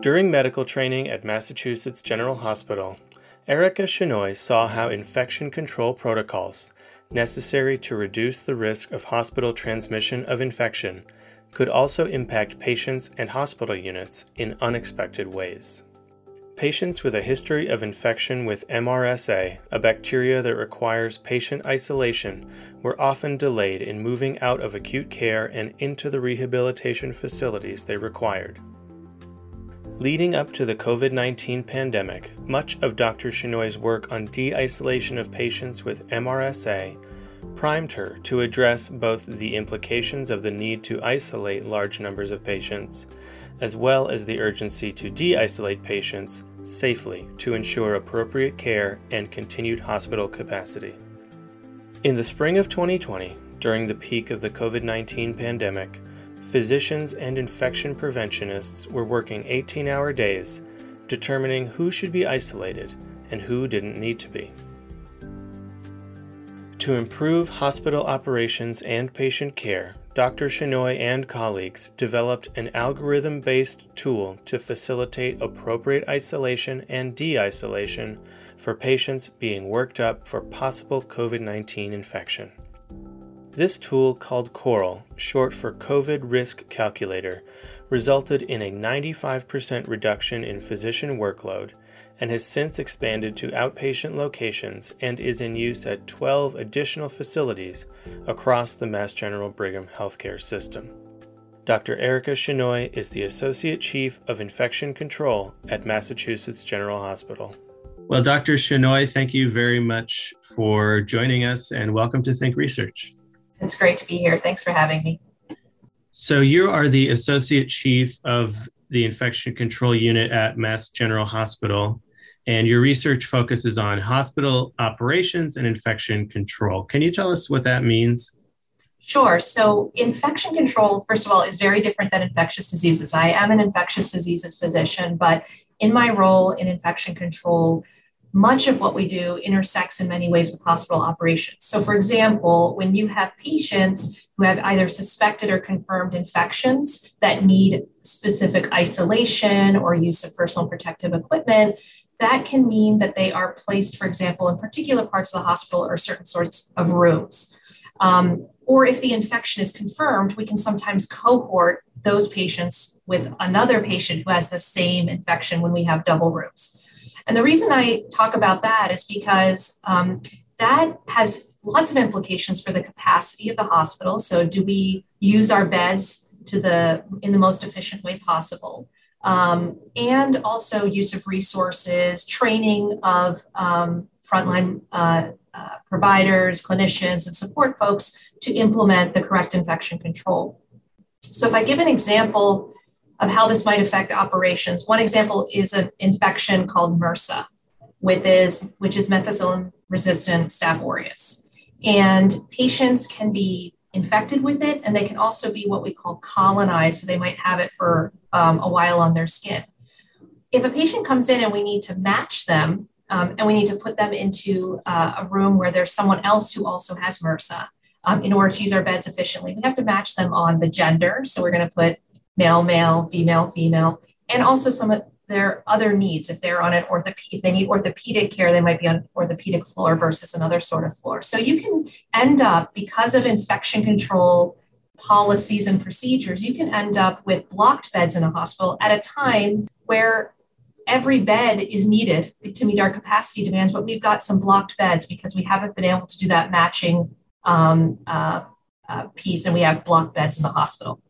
During medical training at Massachusetts General Hospital, Erica Shenoy saw how infection control protocols, necessary to reduce the risk of hospital transmission of infection, could also impact patients and hospital units in unexpected ways. Patients with a history of infection with MRSA, a bacteria that requires patient isolation, were often delayed in moving out of acute care and into the rehabilitation facilities they required. Leading up to the COVID 19 pandemic, much of Dr. Shenoy's work on de isolation of patients with MRSA primed her to address both the implications of the need to isolate large numbers of patients, as well as the urgency to de isolate patients safely to ensure appropriate care and continued hospital capacity. In the spring of 2020, during the peak of the COVID 19 pandemic, physicians and infection preventionists were working 18 hour days, determining who should be isolated and who didn't need to be. To improve hospital operations and patient care, Dr. Shenoy and colleagues developed an algorithm based tool to facilitate appropriate isolation and de isolation for patients being worked up for possible COVID 19 infection. This tool, called CORAL, short for COVID Risk Calculator, resulted in a 95% reduction in physician workload and has since expanded to outpatient locations and is in use at 12 additional facilities across the Mass General Brigham healthcare system. Dr. Erica Shenoy is the Associate Chief of Infection Control at Massachusetts General Hospital. Well, Dr. Shenoy, thank you very much for joining us and welcome to Think Research. It's great to be here. Thanks for having me. So, you are the Associate Chief of the Infection Control Unit at Mass General Hospital, and your research focuses on hospital operations and infection control. Can you tell us what that means? Sure. So, infection control, first of all, is very different than infectious diseases. I am an infectious diseases physician, but in my role in infection control, much of what we do intersects in many ways with hospital operations. So, for example, when you have patients who have either suspected or confirmed infections that need specific isolation or use of personal protective equipment, that can mean that they are placed, for example, in particular parts of the hospital or certain sorts of rooms. Um, or if the infection is confirmed, we can sometimes cohort those patients with another patient who has the same infection when we have double rooms. And the reason I talk about that is because um, that has lots of implications for the capacity of the hospital. So, do we use our beds to the in the most efficient way possible? Um, and also use of resources, training of um, frontline uh, uh, providers, clinicians, and support folks to implement the correct infection control. So, if I give an example of how this might affect operations. One example is an infection called MRSA, which is, which is methicillin resistant Staph aureus. And patients can be infected with it, and they can also be what we call colonized, so they might have it for um, a while on their skin. If a patient comes in and we need to match them, um, and we need to put them into uh, a room where there's someone else who also has MRSA, um, in order to use our beds efficiently, we have to match them on the gender. So we're going to put male, male, female, female, and also some of their other needs. If they're on an orthopedic, if they need orthopedic care, they might be on orthopedic floor versus another sort of floor. So you can end up, because of infection control policies and procedures, you can end up with blocked beds in a hospital at a time where every bed is needed to meet our capacity demands, but we've got some blocked beds because we haven't been able to do that matching um, uh, uh, piece, and we have blocked beds in the hospital.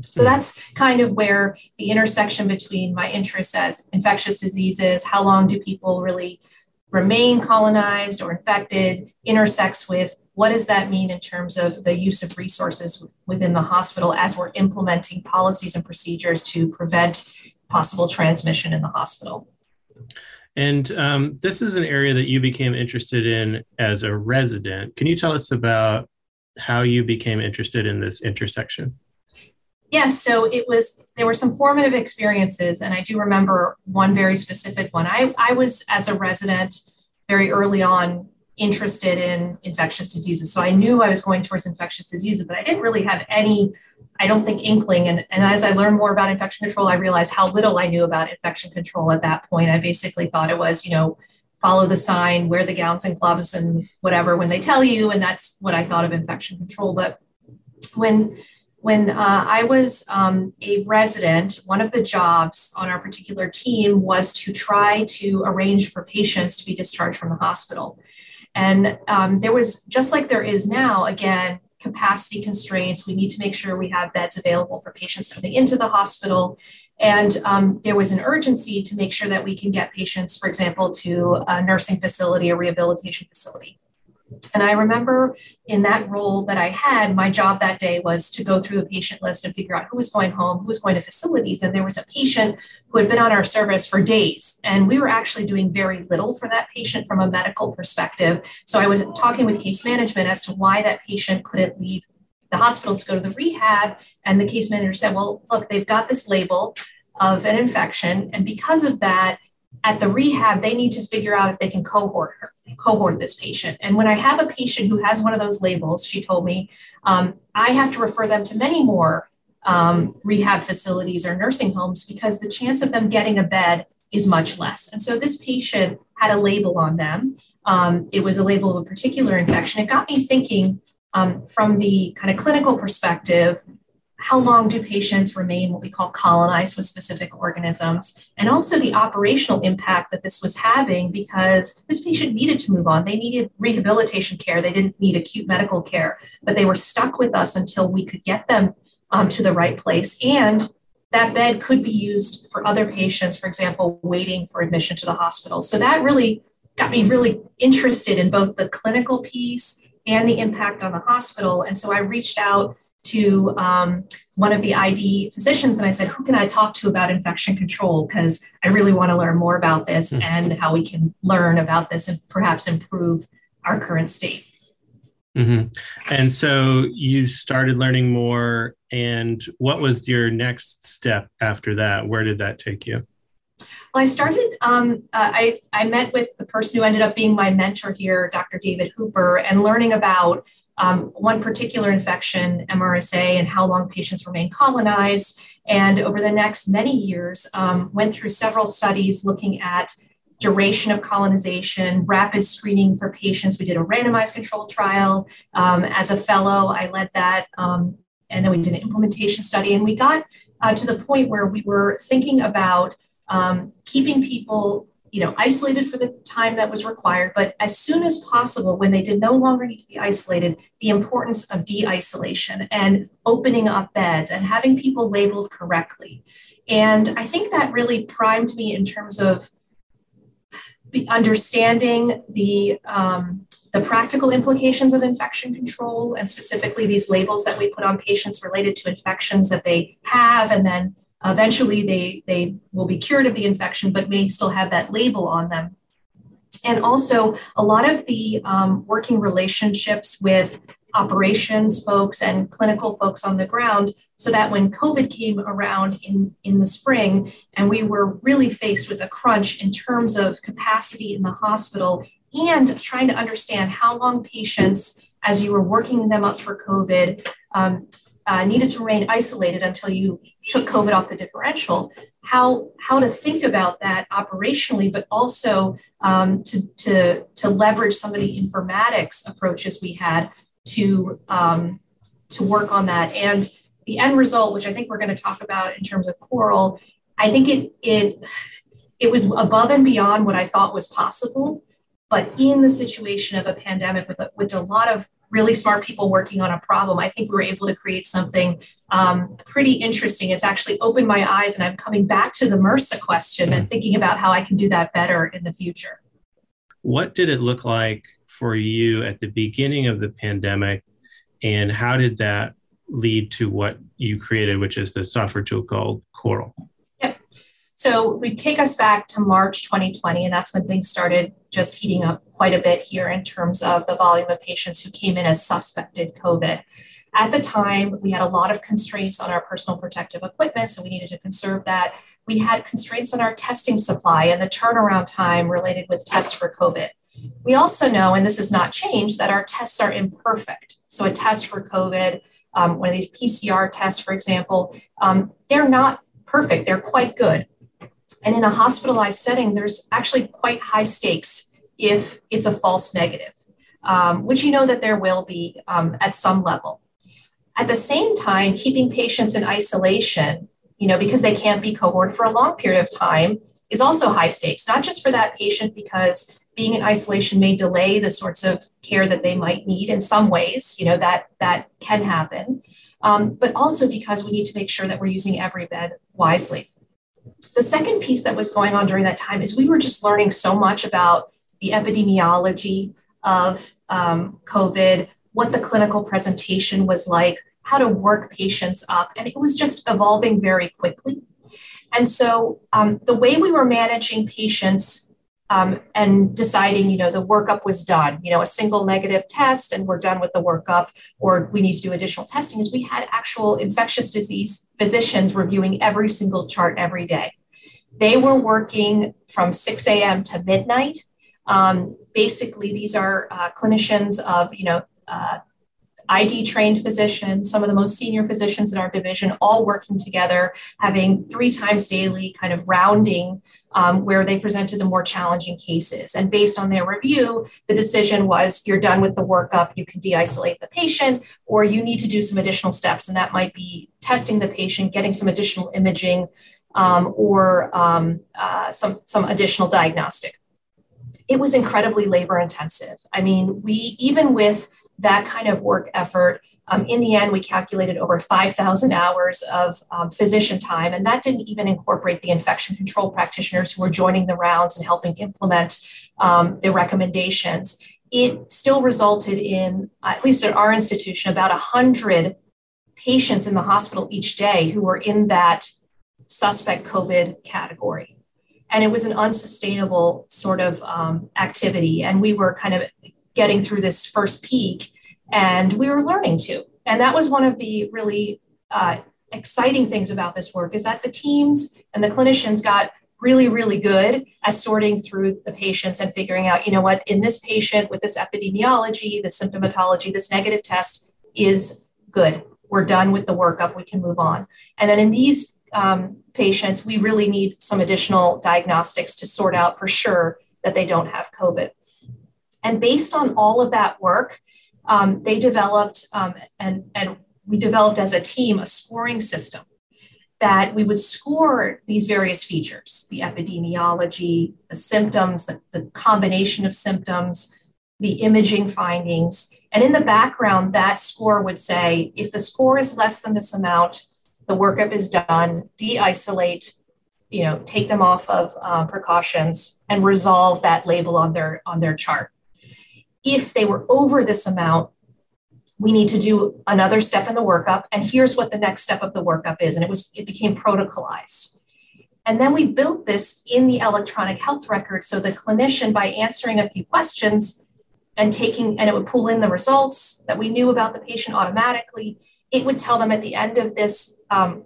So that's kind of where the intersection between my interests as infectious diseases, how long do people really remain colonized or infected, intersects with what does that mean in terms of the use of resources within the hospital as we're implementing policies and procedures to prevent possible transmission in the hospital. And um, this is an area that you became interested in as a resident. Can you tell us about how you became interested in this intersection? Yes, yeah, so it was there were some formative experiences, and I do remember one very specific one. I, I was as a resident very early on interested in infectious diseases. So I knew I was going towards infectious diseases, but I didn't really have any, I don't think, inkling. And, and as I learned more about infection control, I realized how little I knew about infection control at that point. I basically thought it was, you know, follow the sign, wear the gowns and gloves and whatever when they tell you. And that's what I thought of infection control. But when when uh, I was um, a resident, one of the jobs on our particular team was to try to arrange for patients to be discharged from the hospital. And um, there was, just like there is now, again, capacity constraints. We need to make sure we have beds available for patients coming into the hospital. And um, there was an urgency to make sure that we can get patients, for example, to a nursing facility, a rehabilitation facility. And I remember in that role that I had, my job that day was to go through the patient list and figure out who was going home, who was going to facilities. And there was a patient who had been on our service for days. And we were actually doing very little for that patient from a medical perspective. So I was talking with case management as to why that patient couldn't leave the hospital to go to the rehab. And the case manager said, well, look, they've got this label of an infection. And because of that, at the rehab, they need to figure out if they can cohort her, cohort this patient. And when I have a patient who has one of those labels, she told me, um, I have to refer them to many more um, rehab facilities or nursing homes because the chance of them getting a bed is much less. And so this patient had a label on them. Um, it was a label of a particular infection. It got me thinking um, from the kind of clinical perspective how long do patients remain what we call colonized with specific organisms, and also the operational impact that this was having because this patient needed to move on. They needed rehabilitation care, they didn't need acute medical care, but they were stuck with us until we could get them um, to the right place. And that bed could be used for other patients, for example, waiting for admission to the hospital. So that really got me really interested in both the clinical piece and the impact on the hospital. And so I reached out to um, one of the ID physicians and I said, Who can I talk to about infection control? Because I really want to learn more about this mm-hmm. and how we can learn about this and perhaps improve our current state. Mm-hmm. And so you started learning more. And what was your next step after that? Where did that take you? Well, I started, um, uh, I, I met with the person who ended up being my mentor here, Dr. David Hooper, and learning about um, one particular infection, MRSA, and how long patients remain colonized. And over the next many years, um, went through several studies looking at duration of colonization, rapid screening for patients. We did a randomized controlled trial. Um, as a fellow, I led that. Um, and then we did an implementation study. And we got uh, to the point where we were thinking about um, keeping people you know, isolated for the time that was required, but as soon as possible, when they did no longer need to be isolated, the importance of de-isolation and opening up beds and having people labeled correctly. And I think that really primed me in terms of understanding the um, the practical implications of infection control and specifically these labels that we put on patients related to infections that they have and then Eventually, they, they will be cured of the infection, but may still have that label on them. And also, a lot of the um, working relationships with operations folks and clinical folks on the ground so that when COVID came around in, in the spring and we were really faced with a crunch in terms of capacity in the hospital and trying to understand how long patients, as you were working them up for COVID, um, uh, needed to remain isolated until you took COVID off the differential, how, how to think about that operationally, but also um, to, to, to leverage some of the informatics approaches we had to, um, to work on that. And the end result, which I think we're going to talk about in terms of Coral, I think it, it, it was above and beyond what I thought was possible. But in the situation of a pandemic with a, with a lot of really smart people working on a problem, I think we were able to create something um, pretty interesting. It's actually opened my eyes, and I'm coming back to the MRSA question and thinking about how I can do that better in the future. What did it look like for you at the beginning of the pandemic, and how did that lead to what you created, which is the software tool called Coral? So we take us back to March 2020, and that's when things started just heating up quite a bit here in terms of the volume of patients who came in as suspected COVID. At the time, we had a lot of constraints on our personal protective equipment, so we needed to conserve that. We had constraints on our testing supply and the turnaround time related with tests for COVID. We also know, and this has not changed, that our tests are imperfect. So, a test for COVID, um, one of these PCR tests, for example, um, they're not perfect, they're quite good. And in a hospitalized setting, there's actually quite high stakes if it's a false negative, um, which you know that there will be um, at some level. At the same time, keeping patients in isolation, you know, because they can't be cohort for a long period of time is also high stakes, not just for that patient because being in isolation may delay the sorts of care that they might need in some ways, you know, that that can happen. Um, but also because we need to make sure that we're using every bed wisely. The second piece that was going on during that time is we were just learning so much about the epidemiology of um, COVID, what the clinical presentation was like, how to work patients up. And it was just evolving very quickly. And so um, the way we were managing patients um, and deciding, you know, the workup was done, you know, a single negative test and we're done with the workup, or we need to do additional testing, is we had actual infectious disease physicians reviewing every single chart every day. They were working from 6 a.m. to midnight. Um, basically, these are uh, clinicians of, you know, uh, ID trained physicians, some of the most senior physicians in our division, all working together, having three times daily kind of rounding um, where they presented the more challenging cases. And based on their review, the decision was you're done with the workup, you can de isolate the patient, or you need to do some additional steps. And that might be testing the patient, getting some additional imaging, um, or um, uh, some, some additional diagnostic. It was incredibly labor intensive. I mean, we, even with that kind of work effort. Um, in the end, we calculated over 5,000 hours of um, physician time, and that didn't even incorporate the infection control practitioners who were joining the rounds and helping implement um, the recommendations. It still resulted in, at least at our institution, about 100 patients in the hospital each day who were in that suspect COVID category. And it was an unsustainable sort of um, activity. And we were kind of getting through this first peak and we were learning to. And that was one of the really uh, exciting things about this work is that the teams and the clinicians got really really good at sorting through the patients and figuring out you know what in this patient with this epidemiology the symptomatology this negative test is good. We're done with the workup. We can move on. And then in these um, patients we really need some additional diagnostics to sort out for sure that they don't have covid and based on all of that work, um, they developed um, and, and we developed as a team a scoring system that we would score these various features the epidemiology, the symptoms, the, the combination of symptoms, the imaging findings. And in the background, that score would say if the score is less than this amount, the workup is done, de isolate, you know, take them off of uh, precautions and resolve that label on their on their chart if they were over this amount, we need to do another step in the workup. And here's what the next step of the workup is. And it was, it became protocolized. And then we built this in the electronic health record. So the clinician, by answering a few questions and taking, and it would pull in the results that we knew about the patient automatically, it would tell them at the end of this, um,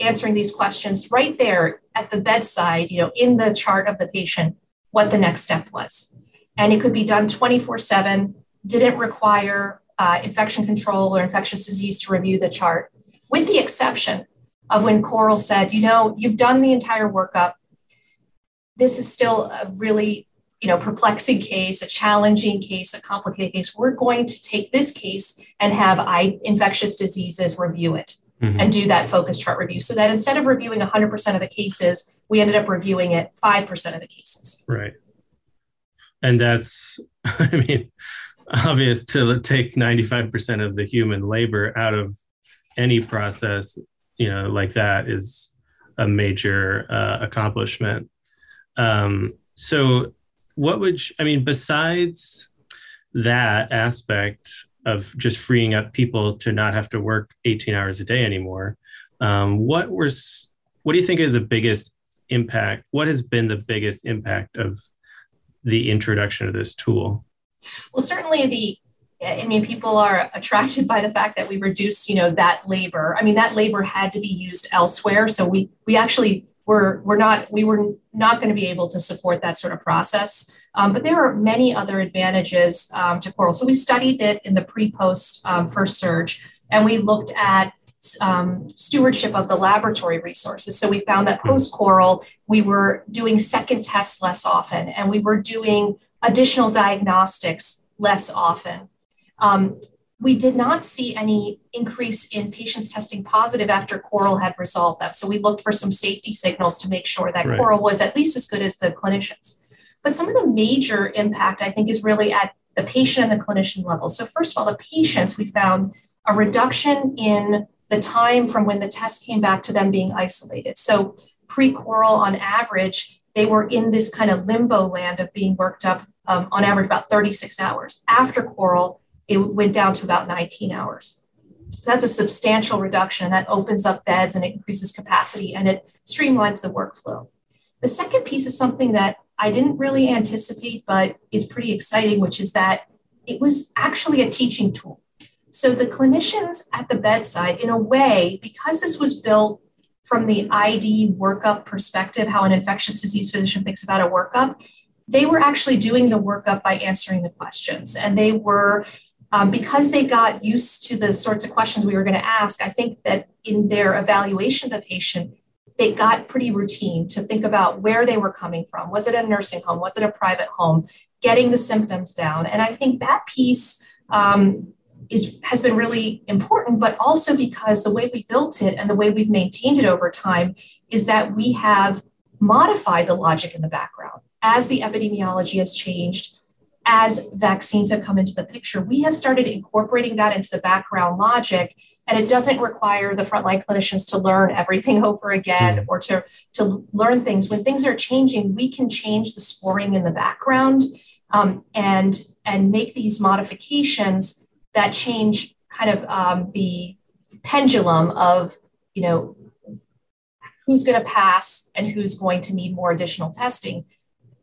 answering these questions right there at the bedside, you know, in the chart of the patient, what the next step was and it could be done 24 7, didn't require uh, infection control or infectious disease to review the chart, with the exception of when Coral said, you know, you've done the entire workup. This is still a really you know perplexing case a challenging case a complicated case we're going to take this case and have I, infectious diseases review it mm-hmm. and do that focus chart review so that instead of reviewing 100% of the cases we ended up reviewing it 5% of the cases right and that's i mean obvious to take 95% of the human labor out of any process you know like that is a major uh, accomplishment um, so what would you, i mean besides that aspect of just freeing up people to not have to work 18 hours a day anymore um, what was what do you think are the biggest impact? What has been the biggest impact of the introduction of this tool? Well, certainly the I mean, people are attracted by the fact that we reduced, you know, that labor. I mean, that labor had to be used elsewhere. So we we actually were we're not we were not going to be able to support that sort of process. Um, but there are many other advantages um, to coral. So we studied it in the pre-post um, first surge, and we looked at um, stewardship of the laboratory resources. So we found that post coral, we were doing second tests less often, and we were doing additional diagnostics less often. Um, we did not see any increase in patients testing positive after coral had resolved them. So we looked for some safety signals to make sure that right. coral was at least as good as the clinicians. But some of the major impact, I think, is really at the patient and the clinician level. So, first of all, the patients, we found a reduction in the time from when the test came back to them being isolated. So, pre coral, on average, they were in this kind of limbo land of being worked up um, on average about 36 hours. After coral, it went down to about 19 hours. So that's a substantial reduction. That opens up beds and it increases capacity and it streamlines the workflow. The second piece is something that I didn't really anticipate, but is pretty exciting, which is that it was actually a teaching tool. So the clinicians at the bedside, in a way, because this was built from the ID workup perspective, how an infectious disease physician thinks about a workup, they were actually doing the workup by answering the questions. And they were, um, because they got used to the sorts of questions we were going to ask, I think that in their evaluation of the patient, they got pretty routine to think about where they were coming from. Was it a nursing home? Was it a private home? Getting the symptoms down. And I think that piece um, is has been really important, but also because the way we built it and the way we've maintained it over time is that we have modified the logic in the background as the epidemiology has changed, as vaccines have come into the picture. We have started incorporating that into the background logic, and it doesn't require the frontline clinicians to learn everything over again mm-hmm. or to, to learn things. When things are changing, we can change the scoring in the background um, and and make these modifications that change kind of um, the pendulum of, you know, who's going to pass and who's going to need more additional testing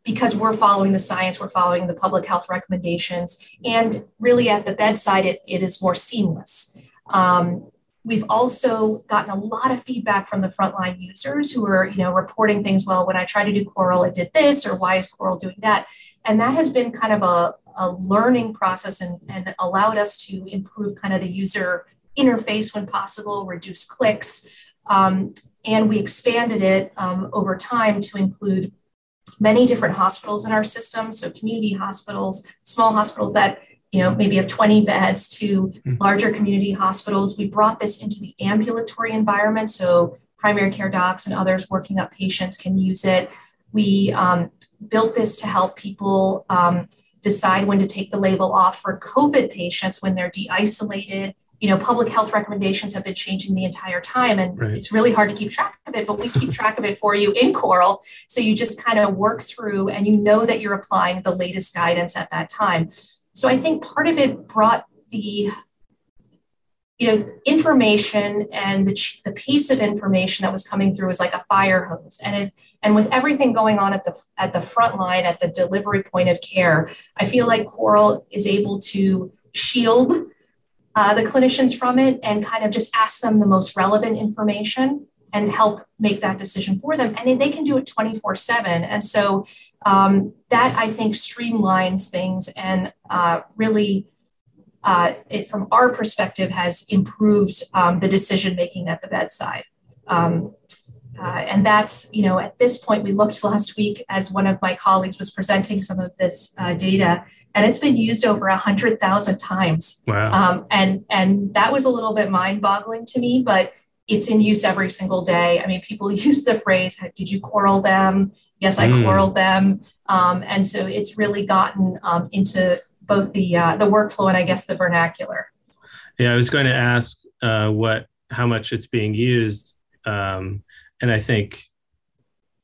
because we're following the science, we're following the public health recommendations, and really at the bedside, it, it is more seamless. Um, we've also gotten a lot of feedback from the frontline users who are, you know, reporting things. Well, when I try to do Coral, it did this, or why is Coral doing that? And that has been kind of a, a learning process and, and allowed us to improve kind of the user interface when possible, reduce clicks. Um, and we expanded it um, over time to include many different hospitals in our system. So community hospitals, small hospitals that you know maybe have 20 beds to hmm. larger community hospitals. We brought this into the ambulatory environment. So primary care docs and others working up patients can use it. We um, built this to help people um, decide when to take the label off for COVID patients when they're de-isolated. You know, public health recommendations have been changing the entire time, and right. it's really hard to keep track of it, but we keep track of it for you in Coral. So you just kind of work through and you know that you're applying the latest guidance at that time. So I think part of it brought the you know, information and the, the pace of information that was coming through was like a fire hose. And it, and with everything going on at the at the front line, at the delivery point of care, I feel like Coral is able to shield uh, the clinicians from it and kind of just ask them the most relevant information and help make that decision for them. And they can do it 24 7. And so um, that I think streamlines things and uh, really uh, it, from our perspective, has improved um, the decision making at the bedside. Um, uh, and that's, you know, at this point, we looked last week as one of my colleagues was presenting some of this uh, data, and it's been used over 100,000 times. Wow. Um, and, and that was a little bit mind boggling to me, but it's in use every single day. I mean, people use the phrase, Did you coral them? Yes, I mm. coraled them. Um, and so it's really gotten um, into both the uh, the workflow and I guess the vernacular. Yeah, I was going to ask uh, what how much it's being used, um, and I think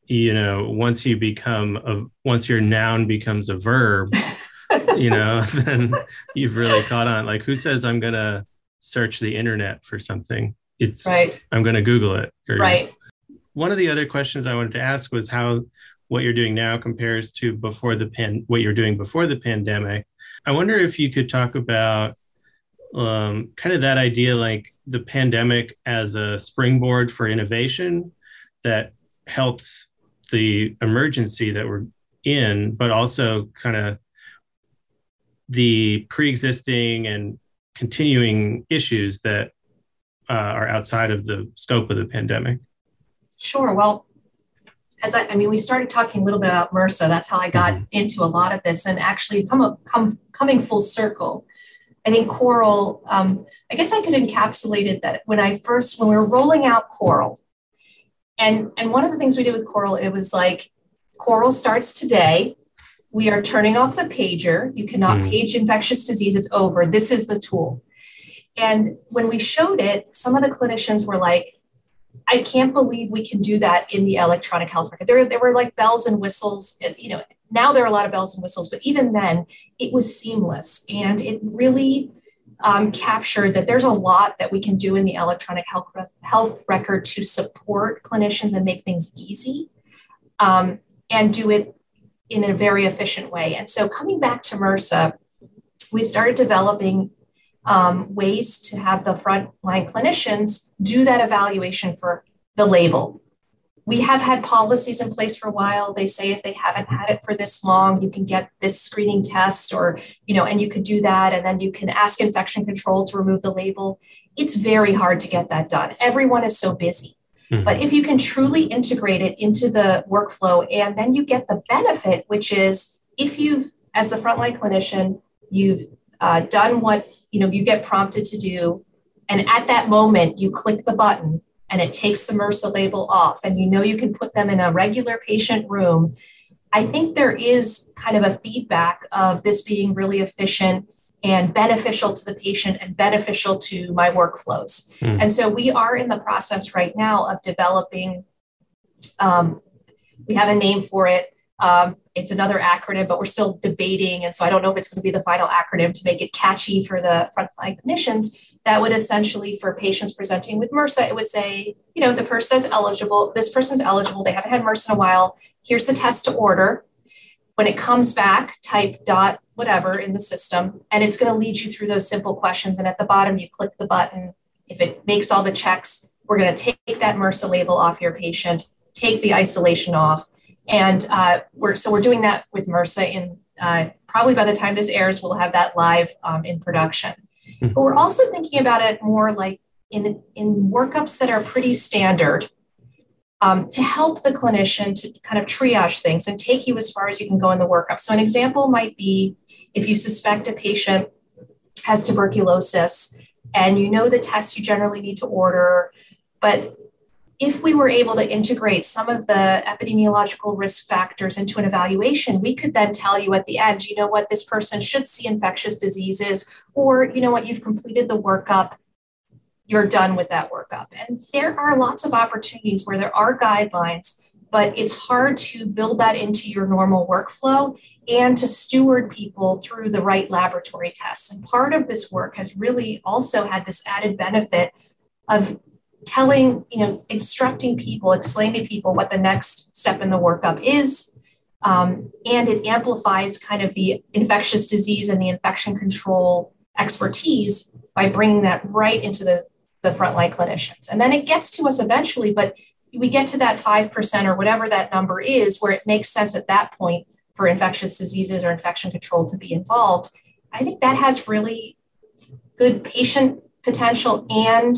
you know once you become a once your noun becomes a verb, you know, then you've really caught on. Like, who says I'm going to search the internet for something? It's right. I'm going to Google it. Or, right. one of the other questions I wanted to ask was how what you're doing now compares to before the pan what you're doing before the pandemic. I wonder if you could talk about um, kind of that idea, like the pandemic as a springboard for innovation that helps the emergency that we're in, but also kind of the pre-existing and continuing issues that uh, are outside of the scope of the pandemic? Sure. Well, as I, I, mean, we started talking a little bit about MRSA. That's how I got mm-hmm. into a lot of this, and actually, come up, come coming full circle. I think Coral. Um, I guess I could encapsulate it that when I first when we were rolling out Coral, and and one of the things we did with Coral, it was like Coral starts today. We are turning off the pager. You cannot mm. page infectious disease. It's over. This is the tool. And when we showed it, some of the clinicians were like, I can't believe we can do that in the electronic health record. There, there were like bells and whistles. And, you know, now there are a lot of bells and whistles, but even then, it was seamless, and it really um, captured that there's a lot that we can do in the electronic health health record to support clinicians and make things easy, um, and do it in a very efficient way. And so, coming back to MRSA, we started developing um, ways to have the frontline clinicians do that evaluation for the label. We have had policies in place for a while. They say if they haven't had it for this long, you can get this screening test or, you know, and you could do that. And then you can ask infection control to remove the label. It's very hard to get that done. Everyone is so busy. Mm-hmm. But if you can truly integrate it into the workflow, and then you get the benefit, which is if you've, as the frontline clinician, you've uh, done what you know you get prompted to do. And at that moment you click the button and it takes the MRSA label off. And you know you can put them in a regular patient room. I think there is kind of a feedback of this being really efficient and beneficial to the patient and beneficial to my workflows. Mm. and so we are in the process right now of developing um, we have a name for it. Um, it's another acronym, but we're still debating. And so I don't know if it's going to be the final acronym to make it catchy for the frontline clinicians. That would essentially, for patients presenting with MRSA, it would say, you know, the person is eligible, this person's eligible, they haven't had MRSA in a while. Here's the test to order. When it comes back, type dot whatever in the system, and it's going to lead you through those simple questions. And at the bottom, you click the button. If it makes all the checks, we're going to take that MRSA label off your patient, take the isolation off, and uh, we're so we're doing that with MRSA. In uh, probably by the time this airs, we'll have that live um, in production. Mm-hmm. But we're also thinking about it more like in in workups that are pretty standard. Um, to help the clinician to kind of triage things and take you as far as you can go in the workup. So, an example might be if you suspect a patient has tuberculosis and you know the tests you generally need to order, but if we were able to integrate some of the epidemiological risk factors into an evaluation, we could then tell you at the end, you know what, this person should see infectious diseases, or you know what, you've completed the workup, you're done with that workup. And there are lots of opportunities where there are guidelines, but it's hard to build that into your normal workflow and to steward people through the right laboratory tests. And part of this work has really also had this added benefit of telling, you know, instructing people, explaining to people what the next step in the workup is. Um, and it amplifies kind of the infectious disease and the infection control expertise by bringing that right into the, the frontline clinicians. And then it gets to us eventually, but we get to that 5% or whatever that number is, where it makes sense at that point for infectious diseases or infection control to be involved. I think that has really good patient potential and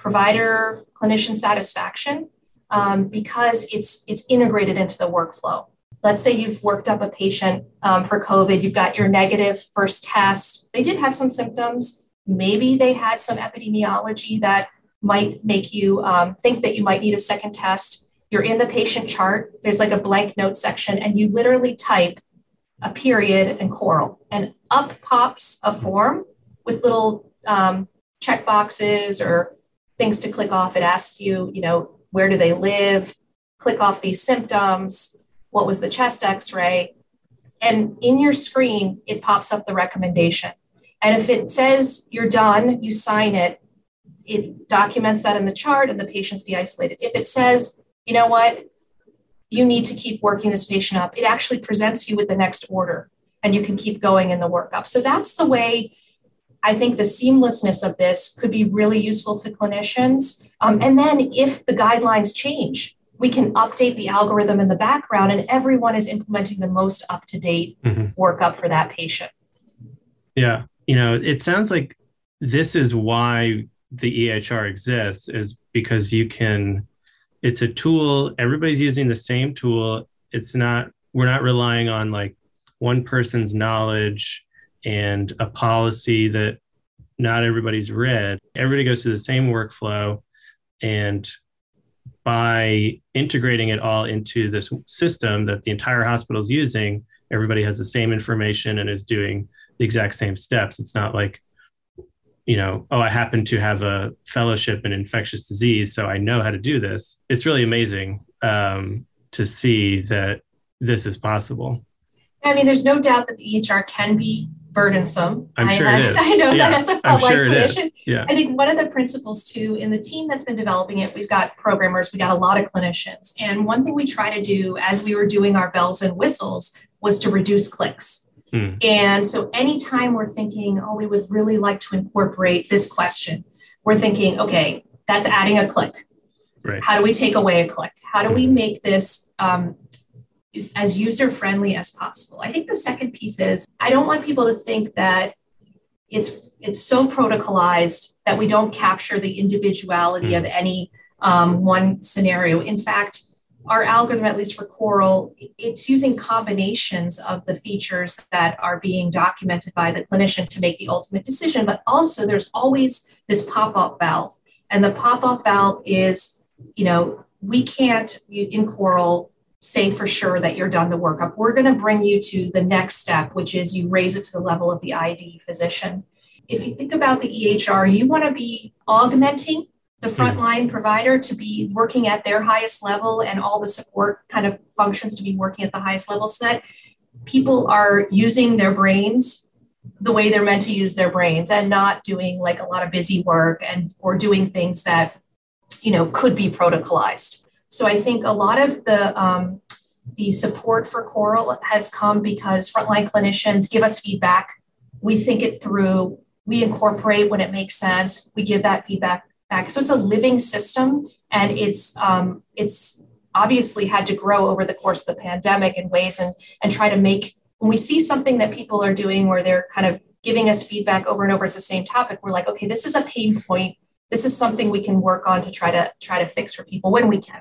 provider clinician satisfaction um, because it's it's integrated into the workflow. Let's say you've worked up a patient um, for COVID, you've got your negative first test. They did have some symptoms. Maybe they had some epidemiology that might make you um, think that you might need a second test. You're in the patient chart. There's like a blank note section, and you literally type a period and coral, and up pops a form with little um, check boxes or things to click off. It asks you, you know, where do they live? Click off these symptoms. What was the chest x ray? And in your screen, it pops up the recommendation. And if it says you're done, you sign it, it documents that in the chart and the patient's de isolated. If it says you know what, you need to keep working this patient up. It actually presents you with the next order and you can keep going in the workup. So that's the way I think the seamlessness of this could be really useful to clinicians. Um, and then if the guidelines change, we can update the algorithm in the background and everyone is implementing the most up to date mm-hmm. workup for that patient. Yeah. You know, it sounds like this is why the EHR exists, is because you can, it's a tool, everybody's using the same tool. It's not, we're not relying on like one person's knowledge and a policy that not everybody's read. Everybody goes through the same workflow. And by integrating it all into this system that the entire hospital is using, everybody has the same information and is doing the exact same steps. It's not like, you know, oh, I happen to have a fellowship in infectious disease, so I know how to do this. It's really amazing um, to see that this is possible. I mean, there's no doubt that the EHR can be burdensome. I'm sure I, it is. I know yeah. that as a frontline sure clinician. Yeah. I think one of the principles too in the team that's been developing it, we've got programmers, we got a lot of clinicians. And one thing we try to do as we were doing our bells and whistles was to reduce clicks. Hmm. And so anytime we're thinking, oh, we would really like to incorporate this question, we're thinking, okay, that's adding a click. Right. How do we take away a click? How do we hmm. make this um, as user friendly as possible. I think the second piece is I don't want people to think that it's it's so protocolized that we don't capture the individuality of any um, one scenario. In fact, our algorithm, at least for Coral, it's using combinations of the features that are being documented by the clinician to make the ultimate decision. But also, there's always this pop up valve. And the pop up valve is, you know, we can't in Coral say for sure that you're done the workup. We're going to bring you to the next step, which is you raise it to the level of the ID physician. If you think about the EHR, you want to be augmenting the hmm. frontline provider to be working at their highest level and all the support kind of functions to be working at the highest level so that people are using their brains the way they're meant to use their brains and not doing like a lot of busy work and or doing things that you know could be protocolized so I think a lot of the um, the support for Coral has come because frontline clinicians give us feedback. We think it through. We incorporate when it makes sense. We give that feedback back. So it's a living system, and it's um, it's obviously had to grow over the course of the pandemic in ways and and try to make when we see something that people are doing where they're kind of giving us feedback over and over it's the same topic we're like okay this is a pain point this is something we can work on to try to try to fix for people when we can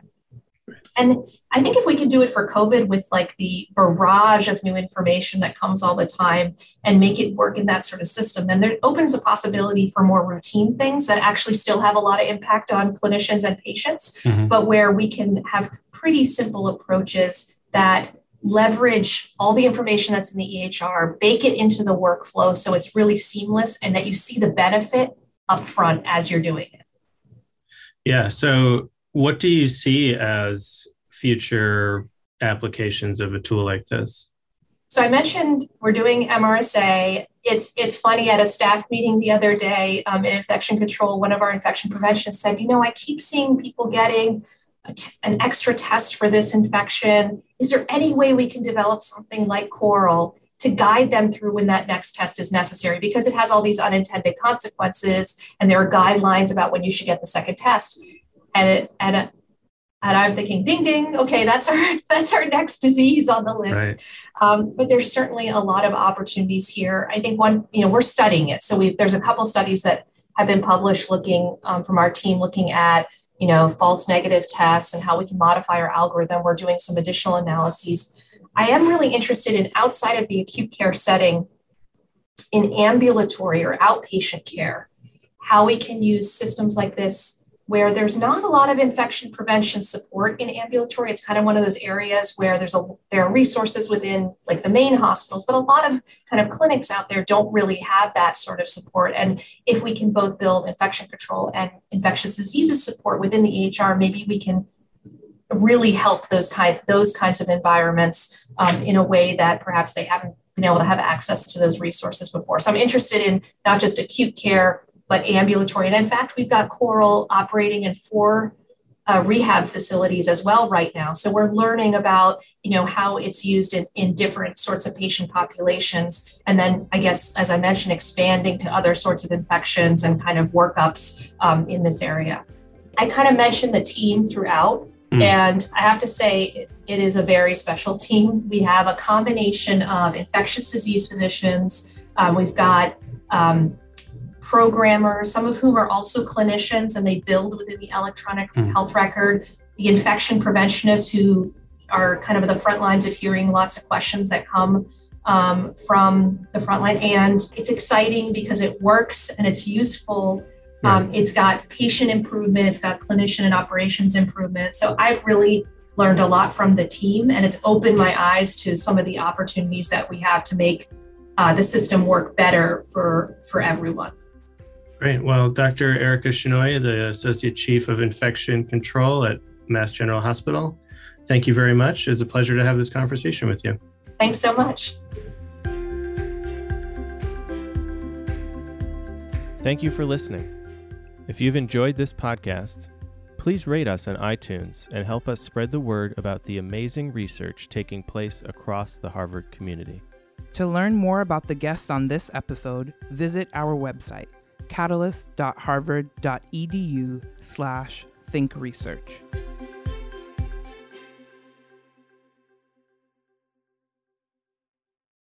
and I think if we could do it for COVID with like the barrage of new information that comes all the time and make it work in that sort of system, then there opens a possibility for more routine things that actually still have a lot of impact on clinicians and patients, mm-hmm. but where we can have pretty simple approaches that leverage all the information that's in the EHR, bake it into the workflow so it's really seamless and that you see the benefit upfront as you're doing it. Yeah. So what do you see as future applications of a tool like this? So I mentioned we're doing MRSA. It's it's funny at a staff meeting the other day um, in infection control. One of our infection preventionists said, "You know, I keep seeing people getting an extra test for this infection. Is there any way we can develop something like Coral to guide them through when that next test is necessary? Because it has all these unintended consequences, and there are guidelines about when you should get the second test." And it, and it, and I'm thinking, ding ding, okay, that's our that's our next disease on the list. Right. Um, but there's certainly a lot of opportunities here. I think one, you know, we're studying it. So we there's a couple studies that have been published looking um, from our team looking at you know false negative tests and how we can modify our algorithm. We're doing some additional analyses. I am really interested in outside of the acute care setting, in ambulatory or outpatient care, how we can use systems like this where there's not a lot of infection prevention support in ambulatory. It's kind of one of those areas where there's a there are resources within like the main hospitals, but a lot of kind of clinics out there don't really have that sort of support. And if we can both build infection control and infectious diseases support within the EHR, maybe we can really help those kind those kinds of environments um, in a way that perhaps they haven't been able to have access to those resources before. So I'm interested in not just acute care but ambulatory. And in fact, we've got Coral operating in four uh, rehab facilities as well right now. So we're learning about, you know, how it's used in, in different sorts of patient populations. And then I guess, as I mentioned, expanding to other sorts of infections and kind of workups um, in this area. I kind of mentioned the team throughout. Mm. And I have to say, it is a very special team. We have a combination of infectious disease physicians. Um, we've got um, programmers, some of whom are also clinicians and they build within the electronic mm. health record, the infection preventionists who are kind of the front lines of hearing lots of questions that come um, from the front line. And it's exciting because it works and it's useful. Um, it's got patient improvement, it's got clinician and operations improvement. So I've really learned a lot from the team and it's opened my eyes to some of the opportunities that we have to make uh, the system work better for, for everyone. Great. Well, Dr. Erica Shenoy, the Associate Chief of Infection Control at Mass General Hospital, thank you very much. It's a pleasure to have this conversation with you. Thanks so much. Thank you for listening. If you've enjoyed this podcast, please rate us on iTunes and help us spread the word about the amazing research taking place across the Harvard community. To learn more about the guests on this episode, visit our website catalyst.harvard.edu slash think research.